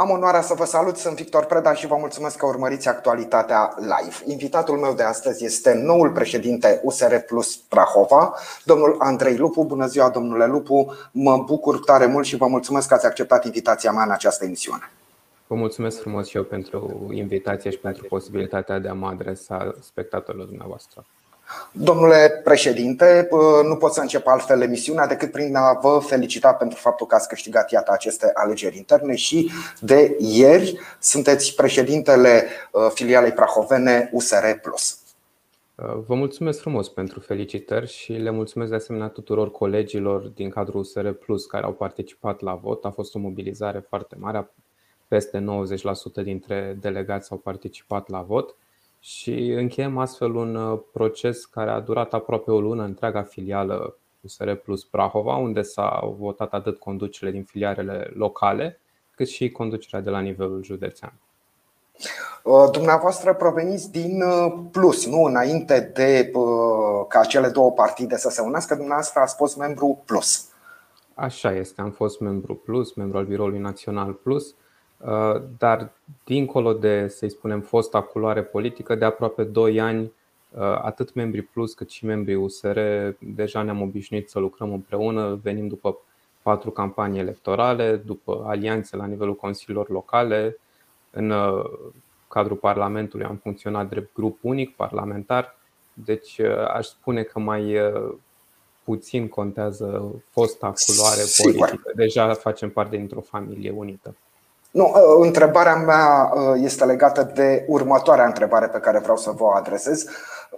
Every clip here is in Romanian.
Am onoarea să vă salut, sunt Victor Preda și vă mulțumesc că urmăriți actualitatea live. Invitatul meu de astăzi este noul președinte USR Plus Prahova, domnul Andrei Lupu. Bună ziua, domnule Lupu, mă bucur tare mult și vă mulțumesc că ați acceptat invitația mea în această emisiune. Vă mulțumesc frumos și eu pentru invitație și pentru posibilitatea de a mă adresa spectatorilor dumneavoastră. Domnule președinte, nu pot să încep altfel emisiunea decât prin a vă felicita pentru faptul că ați câștigat iată aceste alegeri interne și de ieri sunteți președintele uh, filialei prahovene USR Plus. Uh, vă mulțumesc frumos pentru felicitări și le mulțumesc de asemenea tuturor colegilor din cadrul USR Plus care au participat la vot. A fost o mobilizare foarte mare, peste 90% dintre delegați au participat la vot și încheiem astfel un uh, proces care a durat aproape o lună, întreaga filială USR Plus Prahova, unde s-au votat atât conducerile din filiarele locale, cât și conducerea de la nivelul județean. Uh, dumneavoastră proveniți din uh, Plus, nu înainte de ca cele două partide să se unească, dumneavoastră ați fost membru Plus. Așa este, am fost membru Plus, membru al Biroului Național Plus Uh, dar dincolo de, să-i spunem, fosta culoare politică, de aproape 2 ani, uh, atât membrii Plus cât și membrii USR deja ne-am obișnuit să lucrăm împreună, venim după patru campanii electorale, după alianțe la nivelul consiliilor locale. În uh, cadrul Parlamentului am funcționat drept grup unic parlamentar, deci aș spune că mai puțin contează fosta culoare politică. Deja facem parte dintr-o familie unită. Nu, ă, întrebarea mea ă, este legată de următoarea întrebare pe care vreau să vă o adresez.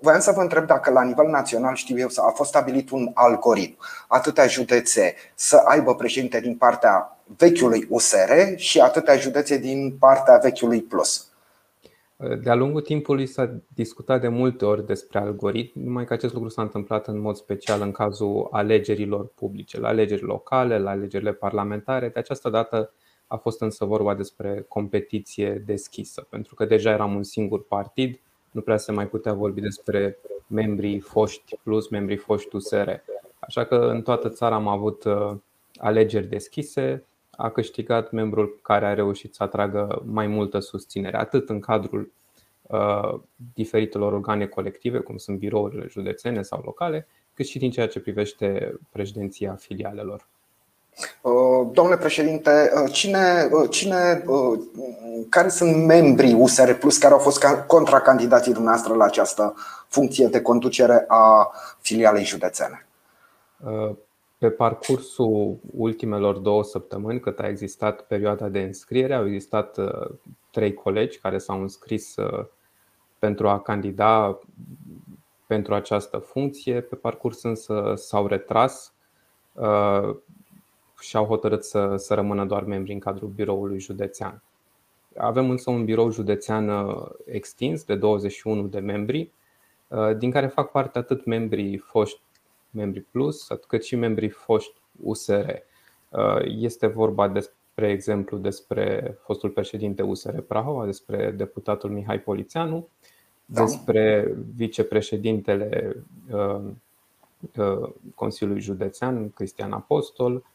Voiam să vă întreb dacă la nivel național, știu eu, a fost stabilit un algoritm, atâtea județe să aibă președinte din partea vechiului USR și atâtea județe din partea vechiului Plus. De-a lungul timpului s-a discutat de multe ori despre algoritm, numai că acest lucru s-a întâmplat în mod special în cazul alegerilor publice, la alegeri locale, la alegerile parlamentare. De această dată a fost însă vorba despre competiție deschisă, pentru că deja eram un singur partid, nu prea se mai putea vorbi despre membrii foști plus membrii foști USR. Așa că în toată țara am avut uh, alegeri deschise, a câștigat membrul care a reușit să atragă mai multă susținere, atât în cadrul uh, diferitelor organe colective, cum sunt birourile județene sau locale, cât și din ceea ce privește președinția filialelor. Uh, domnule președinte, uh, cine, uh, cine, care sunt membrii USR Plus care au fost contracandidații dumneavoastră la această funcție de conducere a filialei județene? Pe parcursul ultimelor două săptămâni, cât a existat perioada de înscriere, au existat trei colegi care s-au înscris pentru a candida pentru această funcție. Pe parcurs însă s-au retras și au hotărât să, să rămână doar membri în cadrul biroului județean. Avem însă un birou județean uh, extins de 21 de membri, uh, din care fac parte atât membrii foști membri plus, cât și membrii foști USR. Uh, este vorba despre exemplu despre fostul președinte USR Prahova, despre deputatul Mihai Polițeanu, da. despre vicepreședintele Consiliului Județean, Cristian Apostol, Uh,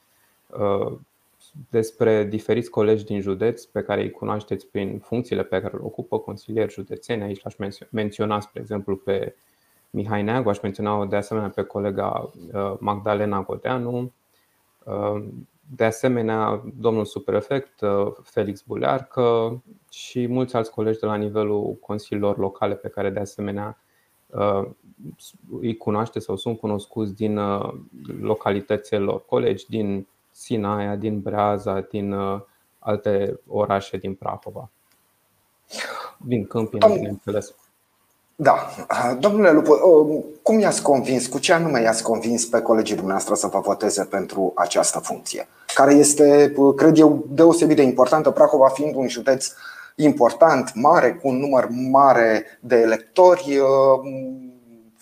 despre diferiți colegi din județ pe care îi cunoașteți prin funcțiile pe care le ocupă, consilieri județeni. Aici aș menționa, spre exemplu, pe Mihai Neagu, aș menționa de asemenea pe colega uh, Magdalena Godeanu, uh, de asemenea domnul superefect Felix Bulearcă și mulți alți colegi de la nivelul consiliilor locale pe care de asemenea îi cunoaște sau sunt cunoscuți din localitățile lor, colegi din Sinaia, din Breaza, din uh, alte orașe din Prahova. Din Câmpina, bineînțeles. Da. Domnule Lupu, uh, cum i-ați convins, cu ce anume i-ați convins pe colegii dumneavoastră să vă voteze pentru această funcție? Care este, uh, cred eu, deosebit de importantă, Prahova fiind un județ important, mare, cu un număr mare de electori,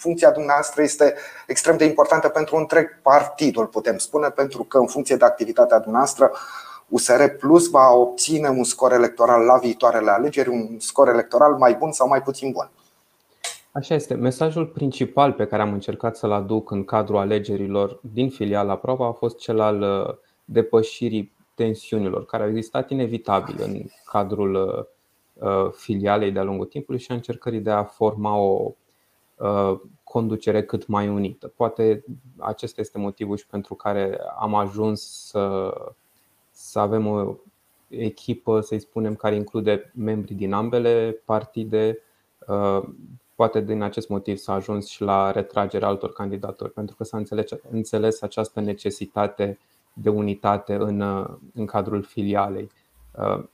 funcția dumneavoastră este extrem de importantă pentru întreg partidul, putem spune, pentru că în funcție de activitatea dumneavoastră USR Plus va obține un scor electoral la viitoarele alegeri, un scor electoral mai bun sau mai puțin bun. Așa este. Mesajul principal pe care am încercat să-l aduc în cadrul alegerilor din filiala Prova a fost cel al uh, depășirii tensiunilor care au existat inevitabil în cadrul filialei de-a lungul timpului și a încercării de a forma o conducere cât mai unită. Poate acesta este motivul și pentru care am ajuns să, să avem o echipă, să-i spunem, care include membri din ambele partide. Poate din acest motiv s-a ajuns și la retragerea altor candidatori, pentru că s-a înțeles, înțeles această necesitate de unitate în, în cadrul filialei.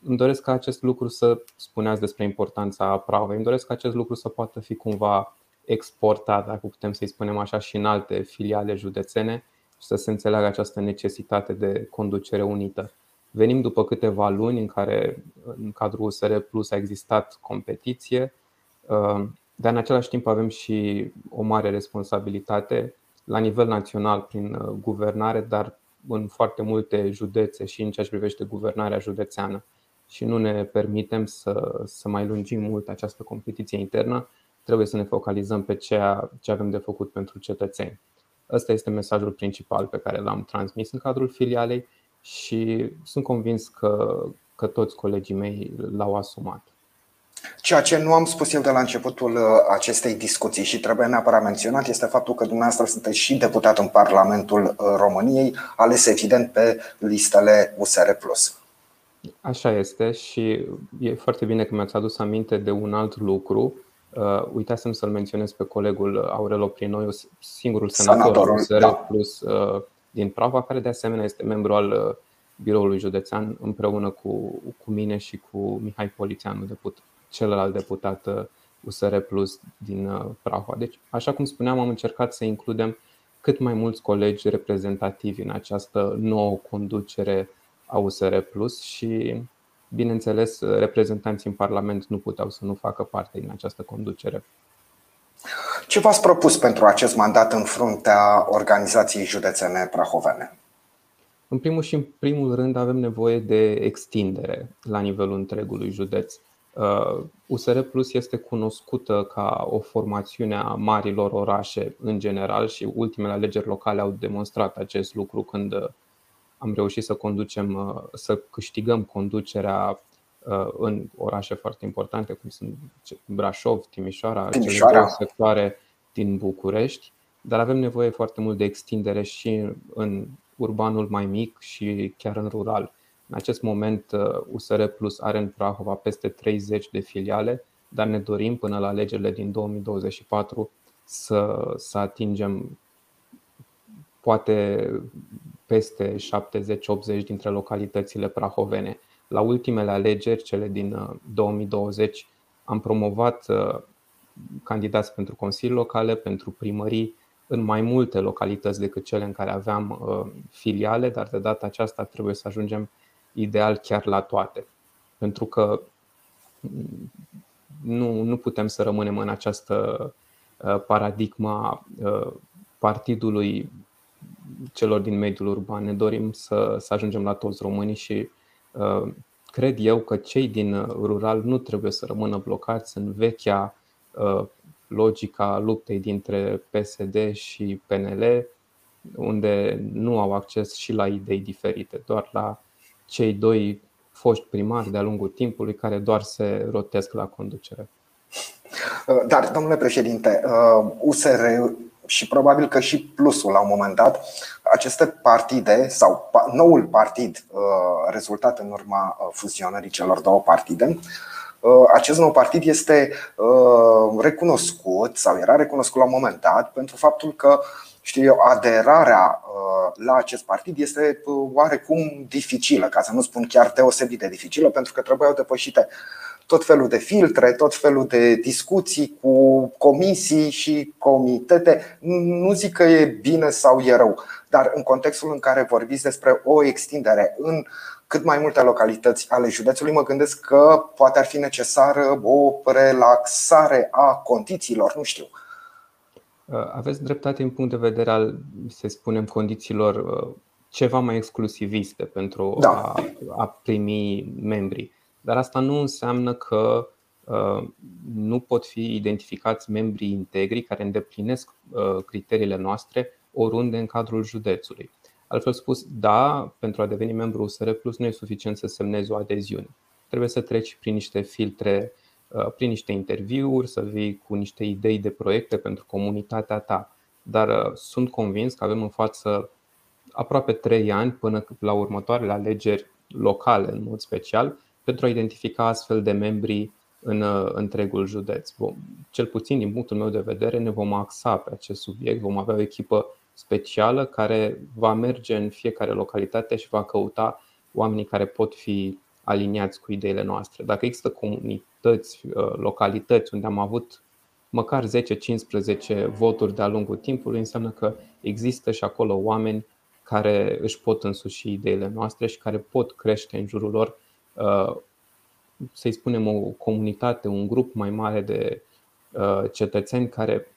Îmi doresc ca acest lucru să spuneați despre importanța Prahovei. Îmi doresc ca acest lucru să poată fi cumva exportat, dacă putem să-i spunem așa, și în alte filiale județene și să se înțeleagă această necesitate de conducere unită. Venim după câteva luni în care în cadrul USR Plus a existat competiție, uh, dar în același timp avem și o mare responsabilitate la nivel național prin uh, guvernare, dar în foarte multe județe și în ceea ce privește guvernarea județeană. Și nu ne permitem să, să mai lungim mult această competiție internă, trebuie să ne focalizăm pe ceea ce avem de făcut pentru cetățeni. Ăsta este mesajul principal pe care l-am transmis în cadrul filialei și sunt convins că, că toți colegii mei l-au asumat. Ceea ce nu am spus eu de la începutul uh, acestei discuții și trebuie neapărat menționat este faptul că dumneavoastră sunteți și deputat în Parlamentul uh, României, ales evident pe listele USR. Așa este și e foarte bine că mi-ați adus aminte de un alt lucru Uh, uitasem să-l menționez pe colegul Aurel Oprinoiu, singurul senator al USR da. plus uh, din Prava, care de asemenea este membru al uh, biroului județean împreună cu, cu mine și cu Mihai Polițeanu, deput, celălalt deputat USR uh, Plus din uh, Prava. Deci, așa cum spuneam, am încercat să includem cât mai mulți colegi reprezentativi în această nouă conducere a USR Plus și Bineînțeles, reprezentanții în Parlament nu puteau să nu facă parte din această conducere. Ce v-ați propus pentru acest mandat în fruntea organizației județene prahovene? În primul și în primul rând avem nevoie de extindere la nivelul întregului județ. USR uh, Plus este cunoscută ca o formațiune a marilor orașe în general și ultimele alegeri locale au demonstrat acest lucru când am reușit să conducem, uh, să câștigăm conducerea uh, în orașe foarte importante, cum sunt Brașov, Timișoara, Timișoara. cele două sectoare din București, dar avem nevoie foarte mult de extindere și în urbanul mai mic și chiar în rural. În acest moment USR uh, Plus are în Prahova peste 30 de filiale, dar ne dorim până la alegerile din 2024 să, să atingem poate peste 70-80 dintre localitățile prahovene. La ultimele alegeri, cele din 2020, uh, am promovat uh, candidați pentru consilii locale, pentru primării în mai multe localități decât cele în care aveam uh, filiale, dar de data aceasta trebuie să ajungem ideal chiar la toate. Pentru că mm, nu, nu putem să rămânem în această paradigma partidului celor din mediul urban. Ne dorim să, să ajungem la toți românii și uh, cred eu că cei din rural nu trebuie să rămână blocați în vechea uh, logica luptei dintre PSD și PNL, unde nu au acces și la idei diferite, doar la cei doi foști primari de-a lungul timpului care doar se rotesc la conducere. Dar, domnule președinte, USR uh, și probabil că și plusul la un moment dat, aceste partide sau noul partid uh, rezultat în urma uh, fuzionării celor două partide, uh, acest nou partid este recunoscut sau era recunoscut la un moment dat pentru faptul că știu eu, aderarea la acest partid este oarecum dificilă, ca să nu spun chiar deosebit de dificilă, pentru că trebuiau depășite tot felul de filtre, tot felul de discuții cu comisii și comitete. Nu zic că e bine sau e rău, dar în contextul în care vorbiți despre o extindere în cât mai multe localități ale județului, mă gândesc că poate ar fi necesară o relaxare a condițiilor, nu știu. Aveți dreptate în punct de vedere al, să spunem, condițiilor uh, ceva mai exclusiviste pentru da. a, a primi membrii. Dar asta nu înseamnă că uh, nu pot fi identificați membrii integri care îndeplinesc uh, criteriile noastre oriunde în cadrul județului. Altfel spus, da, pentru a deveni membru USR Plus nu e suficient să semnezi o adeziune. Trebuie să treci prin niște filtre, uh, prin niște interviuri, să vii cu niște idei de proiecte pentru comunitatea ta. Dar uh, sunt convins că avem în față aproape trei ani până la următoarele alegeri locale, în mod special, pentru a identifica astfel de membri în uh, întregul județ. Cel puțin din punctul meu de vedere ne vom axa pe acest subiect, vom avea o echipă specială care va merge în fiecare localitate și va căuta oamenii care pot fi aliniați cu ideile noastre. Dacă există comunități, uh, localități unde am avut măcar 10-15 voturi de-a lungul timpului, înseamnă că există și acolo oameni care își pot însuși ideile noastre și care pot crește în jurul lor, uh, să-i spunem, o comunitate, un grup mai mare de uh, cetățeni care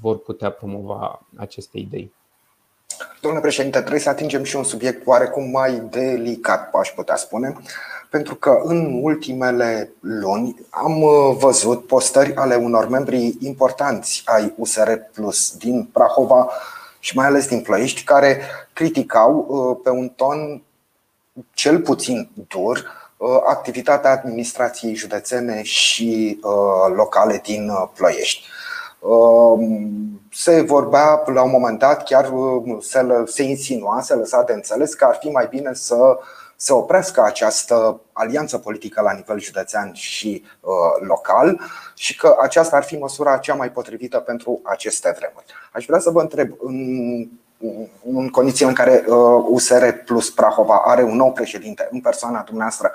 vor putea promova aceste idei. Domnule președinte, trebuie să atingem și un subiect oarecum mai delicat, aș putea spune, pentru că în ultimele luni am uh, văzut postări ale unor membri importanți ai USR Plus din Prahova și mai ales din Ploiești, care criticau uh, pe un ton cel puțin dur uh, activitatea administrației județene și locale din Ploiești. Um, se vorbea la un moment dat, chiar uh, se, se insinua, se lăsa de înțeles că ar fi mai bine să se oprească această alianță politică la nivel județean și uh, local și că aceasta ar fi măsura cea mai potrivită pentru aceste vremuri. Aș vrea să vă întreb, în, în condițiile în care uh, USR plus Prahova are un nou președinte în persoana dumneavoastră,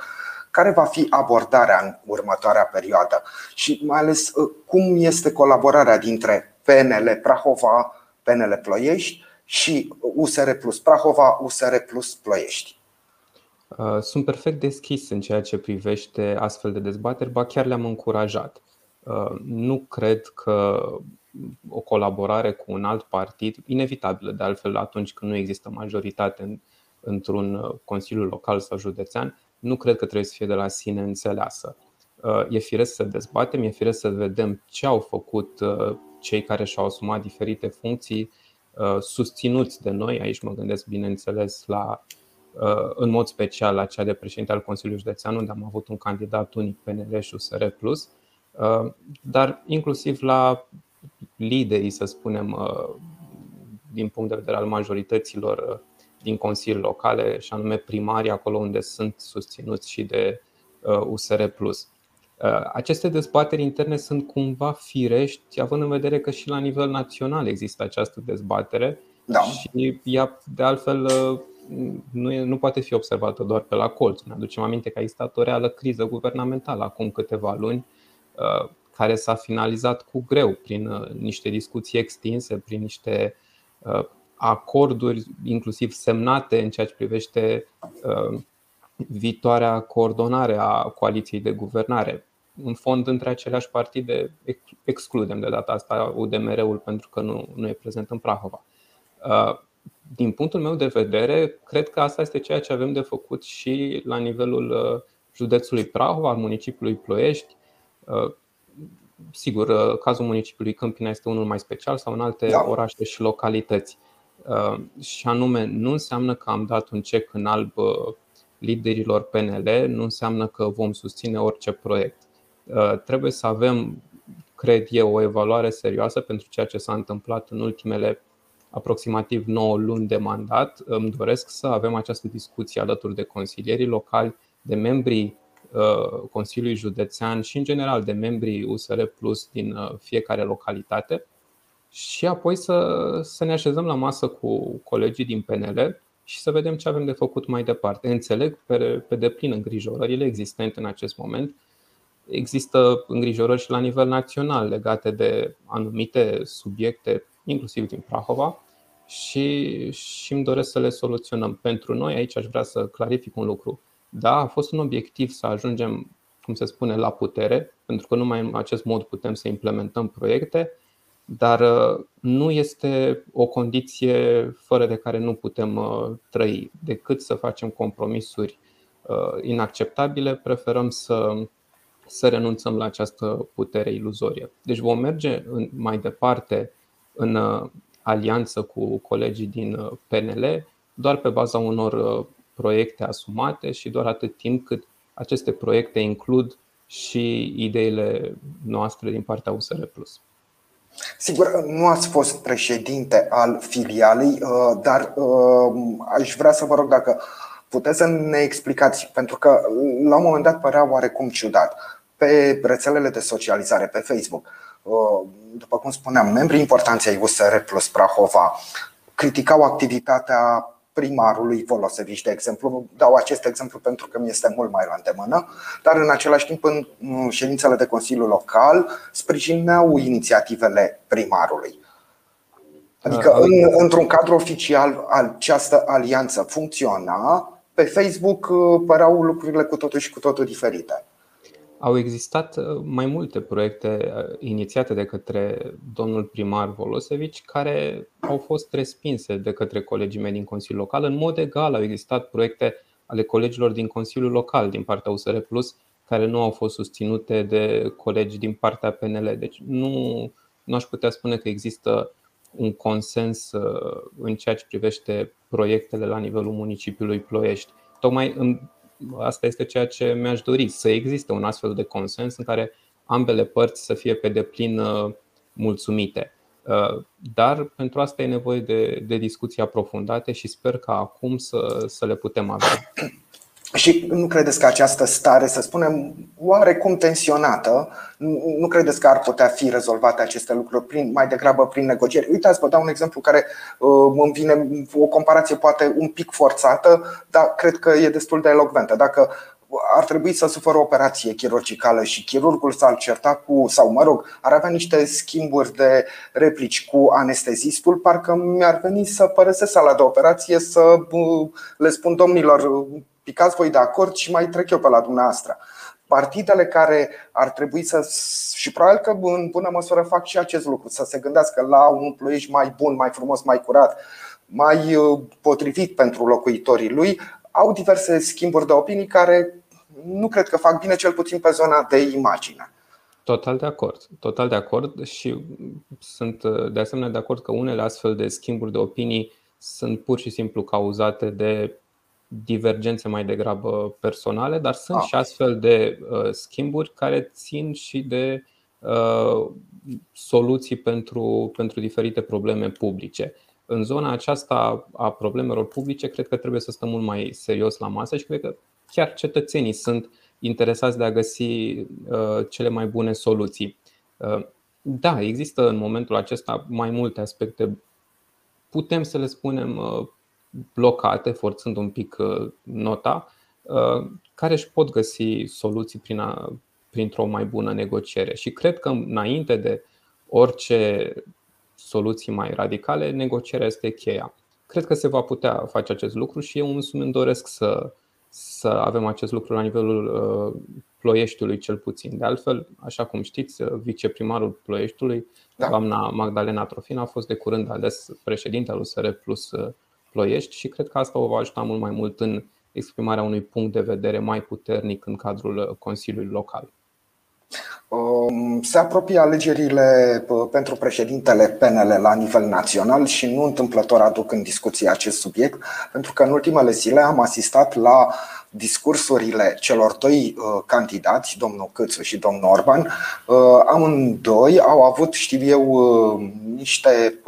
care va fi abordarea în următoarea perioadă și mai ales uh, cum este colaborarea dintre PNL Prahova, PNL Ploiești și USR Plus Prahova, USR Plus Ploiești. Uh, sunt perfect deschis în ceea ce privește astfel de dezbateri, ba chiar le-am încurajat. Uh, nu cred că o colaborare cu un alt partid, inevitabilă de altfel atunci când nu există majoritate într-un Consiliu Local sau județean, nu cred că trebuie să fie de la sine înțeleasă. Uh, e firesc să dezbatem, e firesc să vedem ce au făcut uh, cei care și-au asumat diferite funcții uh, susținuți de noi. Aici mă gândesc, bineînțeles, la, în mod special la cea de președinte al Consiliului Județean, unde am avut un candidat unic PNL și USR+, dar inclusiv la liderii, să spunem, din punct de vedere al majorităților din consilii locale, și anume primarii, acolo unde sunt susținuți și de USR. Uh, uh, aceste dezbateri interne sunt cumva firești, având în vedere că și la nivel național există această dezbatere da. și ea, de altfel, uh, nu, e, nu poate fi observată doar pe la colț. Ne aducem aminte că a existat o reală criză guvernamentală acum câteva luni, care s-a finalizat cu greu prin niște discuții extinse, prin niște acorduri, inclusiv semnate în ceea ce privește uh, viitoarea coordonare a coaliției de guvernare. În fond, între aceleași partide, excludem de data asta UDMR-ul pentru că nu, nu e prezent în Prahova. Uh, din punctul meu de vedere, cred că asta este ceea ce avem de făcut și la nivelul uh, județului Prahova, al municipiului Ploiești. Sigur, cazul municipiului Câmpina este unul mai special sau în alte da. orașe și localități. Uh, și anume, nu înseamnă că am dat un cec în alb uh, liderilor PNL, nu înseamnă că vom susține orice proiect. Uh, trebuie să avem, cred eu, o evaluare serioasă pentru ceea ce s-a întâmplat în ultimele aproximativ 9 luni de mandat. Îmi doresc să avem această discuție alături de consilierii locali, de membrii Consiliului Județean și, în general, de membrii USR Plus din fiecare localitate și apoi să, să ne așezăm la masă cu colegii din PNL și să vedem ce avem de făcut mai departe. Înțeleg pe, pe deplin îngrijorările existente în acest moment. Există îngrijorări și la nivel național legate de anumite subiecte, inclusiv din Prahova, și, și îmi doresc să le soluționăm. Pentru noi, aici aș vrea să clarific un lucru. Da, a fost un obiectiv să ajungem, cum se spune, la putere, pentru că numai în acest mod putem să implementăm proiecte dar uh, nu este o condiție fără de care nu putem uh, trăi. Decât să facem compromisuri uh, inacceptabile, preferăm să, să renunțăm la această putere iluzorie. Deci vom merge mai departe în alianță cu colegii din PNL, doar pe baza unor proiecte asumate și doar atât timp cât aceste proiecte includ și ideile noastre din partea USR Plus. Sigur, nu ați fost președinte al filialei, uh, dar uh, aș vrea să vă rog dacă puteți să ne explicați, pentru că la un moment dat părea oarecum ciudat pe rețelele de socializare, pe Facebook. Uh, după cum spuneam, membrii importanți ai USR Plus Prahova criticau activitatea primarului Volosevici, de exemplu. Dau acest exemplu pentru că mi este mult mai la îndemână, dar în același timp în ședințele de Consiliu Local sprijineau inițiativele primarului. Adică în, într-un cadru oficial această alianță funcționa, pe Facebook uh, păreau lucrurile cu totul și cu totul diferite. Au existat uh, mai multe proiecte uh, inițiate de către domnul primar Volosevici care au fost respinse de către colegii mei din Consiliul Local. În mod egal au existat proiecte ale colegilor din Consiliul Local din partea USR Plus care nu au fost susținute de colegi din partea PNL. Deci nu, nu aș putea spune că există un consens uh, în ceea ce privește proiectele la nivelul municipiului Ploiești. Tocmai asta este ceea ce mi-aș dori, să existe un astfel de consens în care ambele părți să fie pe deplin uh, mulțumite. Uh, dar pentru asta e nevoie de, de discuții aprofundate și sper că acum să, să le putem avea. Și nu credeți că această stare, să spunem, oarecum tensionată, nu credeți că ar putea fi rezolvate aceste lucruri prin, mai degrabă prin negocieri? Uitați, vă dau un exemplu care uh, îmi vine o comparație poate un pic forțată, dar cred că e destul de elocventă. Dacă ar trebui să suferă o operație chirurgicală și chirurgul s-ar certa cu, sau mă rog, ar avea niște schimburi de replici cu anestezistul, parcă mi-ar veni să părăsesc sala de operație, să uh, le spun domnilor, picați voi de acord și mai trec eu pe la dumneavoastră. Partidele care ar trebui să, și probabil că în bună măsură fac și acest lucru, să se gândească la un ploiești mai bun, mai frumos, mai curat, mai uh, potrivit pentru locuitorii lui, au diverse schimburi de opinii care nu cred că fac bine, cel puțin pe zona de imagine. Total de acord, total de acord și sunt uh, de asemenea de acord că unele astfel de schimburi de opinii sunt pur și simplu cauzate de divergențe mai degrabă personale, dar sunt ah. și astfel de uh, schimburi care țin și de uh, soluții pentru, pentru diferite probleme publice. În zona aceasta a problemelor publice, cred că trebuie să stăm mult mai serios la masă și cred că chiar cetățenii sunt interesați de a găsi uh, cele mai bune soluții. Da, există în momentul acesta mai multe aspecte, putem să le spunem blocate, forțând un pic uh, nota, uh, care își pot găsi soluții prin a, printr-o mai bună negociere. Și cred că înainte de orice soluții mai radicale, negocierea este cheia. Cred că se va putea face acest lucru și eu însumi îmi doresc să, să avem acest lucru la nivelul uh, Ploieștiului cel puțin. De altfel, așa cum știți, viceprimarul Ploieștiului, da. doamna Magdalena Trofin, a fost de curând ales președinte al USR Plus Ploiești și cred că asta o va ajuta mult mai mult în exprimarea unui punct de vedere mai puternic în cadrul uh, Consiliului Local. Um, se apropie alegerile uh, pentru președintele PNL la nivel național și nu întâmplător aduc în discuție acest subiect, pentru că în ultimele zile am asistat la discursurile celor doi uh, candidați, domnul Câțu și domnul Orban. Amândoi au avut, știu eu, niște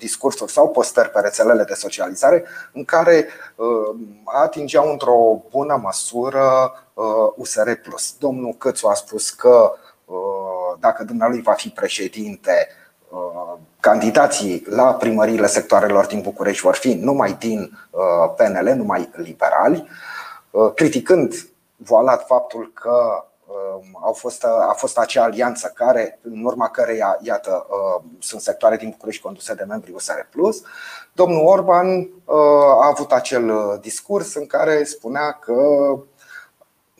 discursuri sau postări pe rețelele de socializare în care uh, atingeau într-o bună măsură USR uh, Plus. Domnul Cățu a spus că uh, dacă dumnealui va fi președinte, candidații la primăriile sectoarelor din București vor fi numai din PNL, numai liberali, criticând voalat faptul că Um, au fost, a fost acea alianță care, în urma căreia, iată, uh, sunt sectoare din București conduse de membrii USR Plus. Domnul Orban uh, a avut acel uh, discurs în care spunea că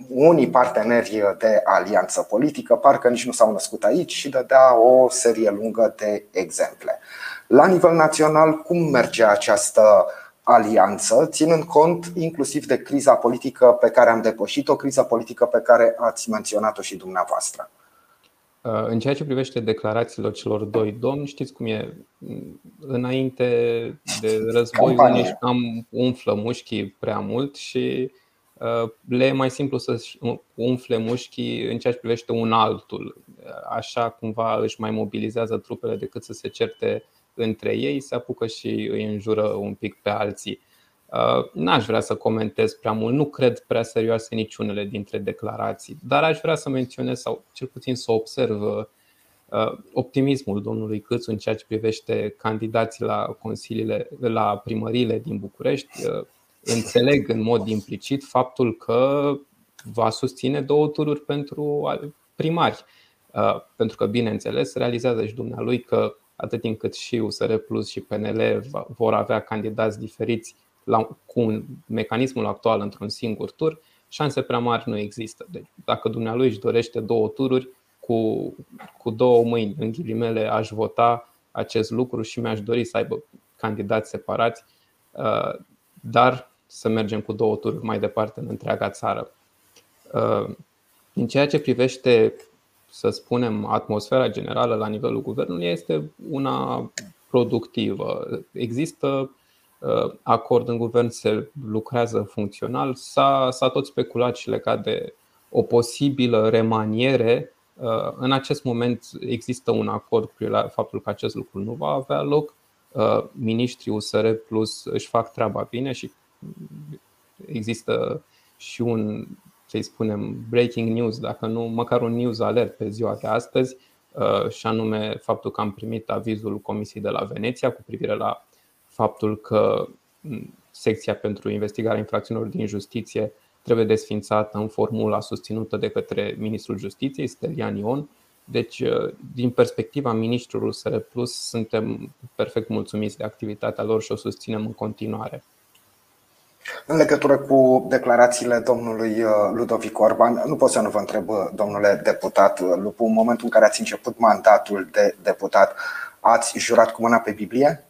unii parteneri de alianță politică parcă nici nu s-au născut aici și dădea o serie lungă de exemple. La nivel național, cum merge această alianță, ținând cont inclusiv de criza politică pe care am depășit-o, criza politică pe care ați menționat-o și dumneavoastră. Uh, în ceea ce privește declarațiile celor doi domni, știți cum e, înainte de război unii am umflă mușchii prea mult și uh, le e mai simplu să umfle mușchii în ceea ce privește un altul. Așa cumva își mai mobilizează trupele decât să se certe între ei, se apucă și îi înjură un pic pe alții. Uh, n-aș vrea să comentez prea mult, nu cred prea serioase niciunele dintre declarații, dar aș vrea să menționez sau cel puțin să observ uh, optimismul domnului Câțu în ceea ce privește candidații la consiliile, la primările din București. Uh, înțeleg în mod implicit faptul că va susține două tururi pentru primari. Pentru că, bineînțeles, realizează și dumnealui că atât timp cât și USR Plus și PNL vor avea candidați diferiți la, cu un, mecanismul actual într-un singur tur, șanse prea mari nu există. Deci, dacă dumnealui își dorește două tururi, cu, cu două mâini, în ghilimele, aș vota acest lucru și mi-aș dori să aibă candidați separați, uh, dar să mergem cu două tururi mai departe în întreaga țară. Uh, în ceea ce privește, să spunem, atmosfera generală la nivelul guvernului, este una productivă. Există Uh, acord în guvern se lucrează funcțional. S-a, s-a tot speculat și legat de o posibilă remaniere. Uh, în acest moment există un acord cu la faptul că acest lucru nu va avea loc. Uh, ministrii USR Plus își fac treaba bine și există și un, să spunem, breaking news, dacă nu, măcar un news alert pe ziua de astăzi, și anume faptul că am primit avizul Comisiei de la Veneția cu privire la faptul că secția pentru investigarea infracțiunilor din justiție trebuie desfințată în formula susținută de către Ministrul Justiției, Stelian Ion. Deci, uh, din perspectiva ministrului SR Plus, suntem perfect mulțumiți de activitatea lor și o susținem în continuare. În legătură cu declarațiile domnului uh, Ludovic Orban, nu pot să nu vă întreb, uh, domnule deputat Lupu, în momentul în care ați început mandatul de deputat, ați jurat cu mâna pe Biblie?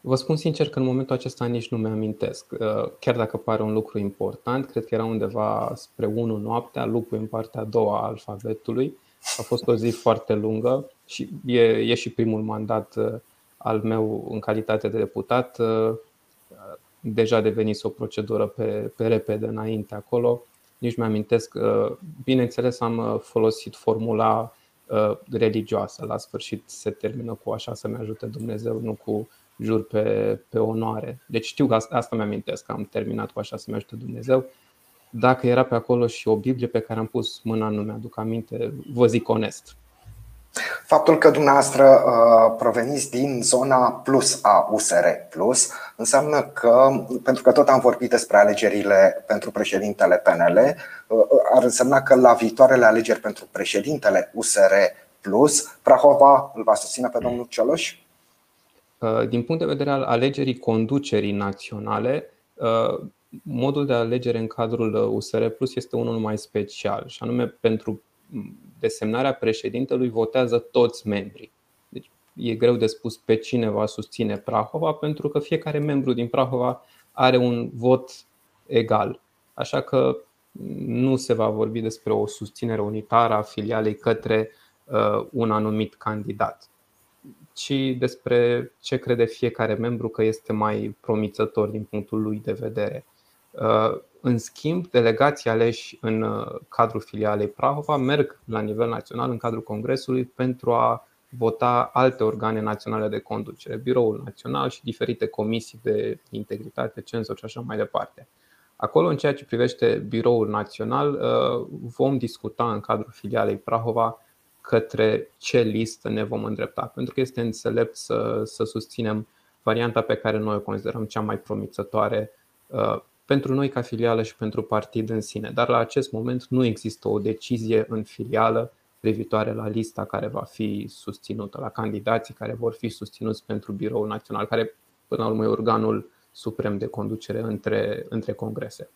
Vă spun sincer că în momentul acesta nici nu mi-amintesc. Uh, chiar dacă pare un lucru important, cred că era undeva spre 1 noaptea, lupul în partea a doua a alfabetului. A fost o zi foarte lungă și e, e și primul mandat uh, al meu în calitate de deputat. Uh, deja devenise o procedură pe, pe repede înainte acolo. Nici mi-amintesc. Bineînțeles, am folosit formula religioasă. La sfârșit se termină cu așa să-mi ajute Dumnezeu, nu cu jur pe, pe onoare. Deci știu că asta, asta mi-amintesc, că am terminat cu așa să mi ajute Dumnezeu. Dacă era pe acolo și o Biblie pe care am pus mâna, nu mi-aduc aminte, vă zic onest. Faptul că dumneavoastră uh, proveniți din zona plus a USR plus înseamnă că, pentru că tot am vorbit despre alegerile pentru președintele PNL, uh, ar însemna că la viitoarele alegeri pentru președintele USR plus, Prahova îl va susține pe domnul Cioloș? Uh, din punct de vedere al alegerii conducerii naționale, uh, modul de alegere în cadrul USR Plus este unul mai special, și anume pentru desemnarea președintelui votează toți membrii. Deci e greu de spus pe cine va susține Prahova, pentru că fiecare membru din Prahova are un vot egal. Așa că nu se va vorbi despre o susținere unitară a filialei către uh, un anumit candidat ci despre ce crede fiecare membru că este mai promițător din punctul lui de vedere. Uh, în schimb, delegații aleși în uh, cadrul filialei Prahova merg la nivel național în cadrul Congresului pentru a vota alte organe naționale de conducere, Biroul Național și diferite comisii de integritate, cenzor și așa mai departe. Acolo, în ceea ce privește Biroul Național, uh, vom discuta în cadrul filialei Prahova către ce listă ne vom îndrepta, pentru că este înțelept să, să susținem varianta pe care noi o considerăm cea mai promițătoare uh, pentru noi ca filială și pentru partid în sine. Dar la acest moment nu există o decizie în filială privitoare la lista care va fi susținută, la candidații care vor fi susținuți pentru Biroul Național, care până la urmă e organul suprem de conducere între, între congrese.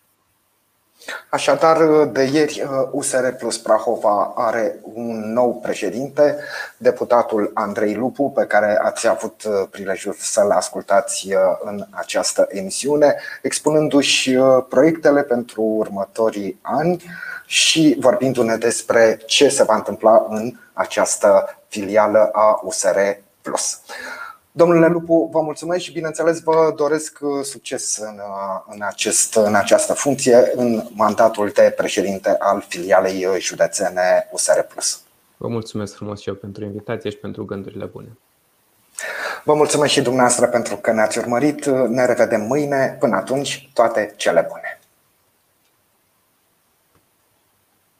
Așadar, de ieri, USR Plus Prahova are un nou președinte, deputatul Andrei Lupu, pe care ați avut prilejul să-l ascultați în această emisiune, expunându-și proiectele pentru următorii ani și vorbindu-ne despre ce se va întâmpla în această filială a USR Plus. Domnule Lupu, vă mulțumesc și bineînțeles vă doresc uh, succes în, uh, în, acest, în această funcție, în mandatul de președinte al filialei uh, județene USR Plus. Vă mulțumesc frumos și eu pentru invitație și pentru gândurile bune. Vă mulțumesc și dumneavoastră pentru că ne-ați urmărit. Ne revedem mâine. Până atunci, toate cele bune.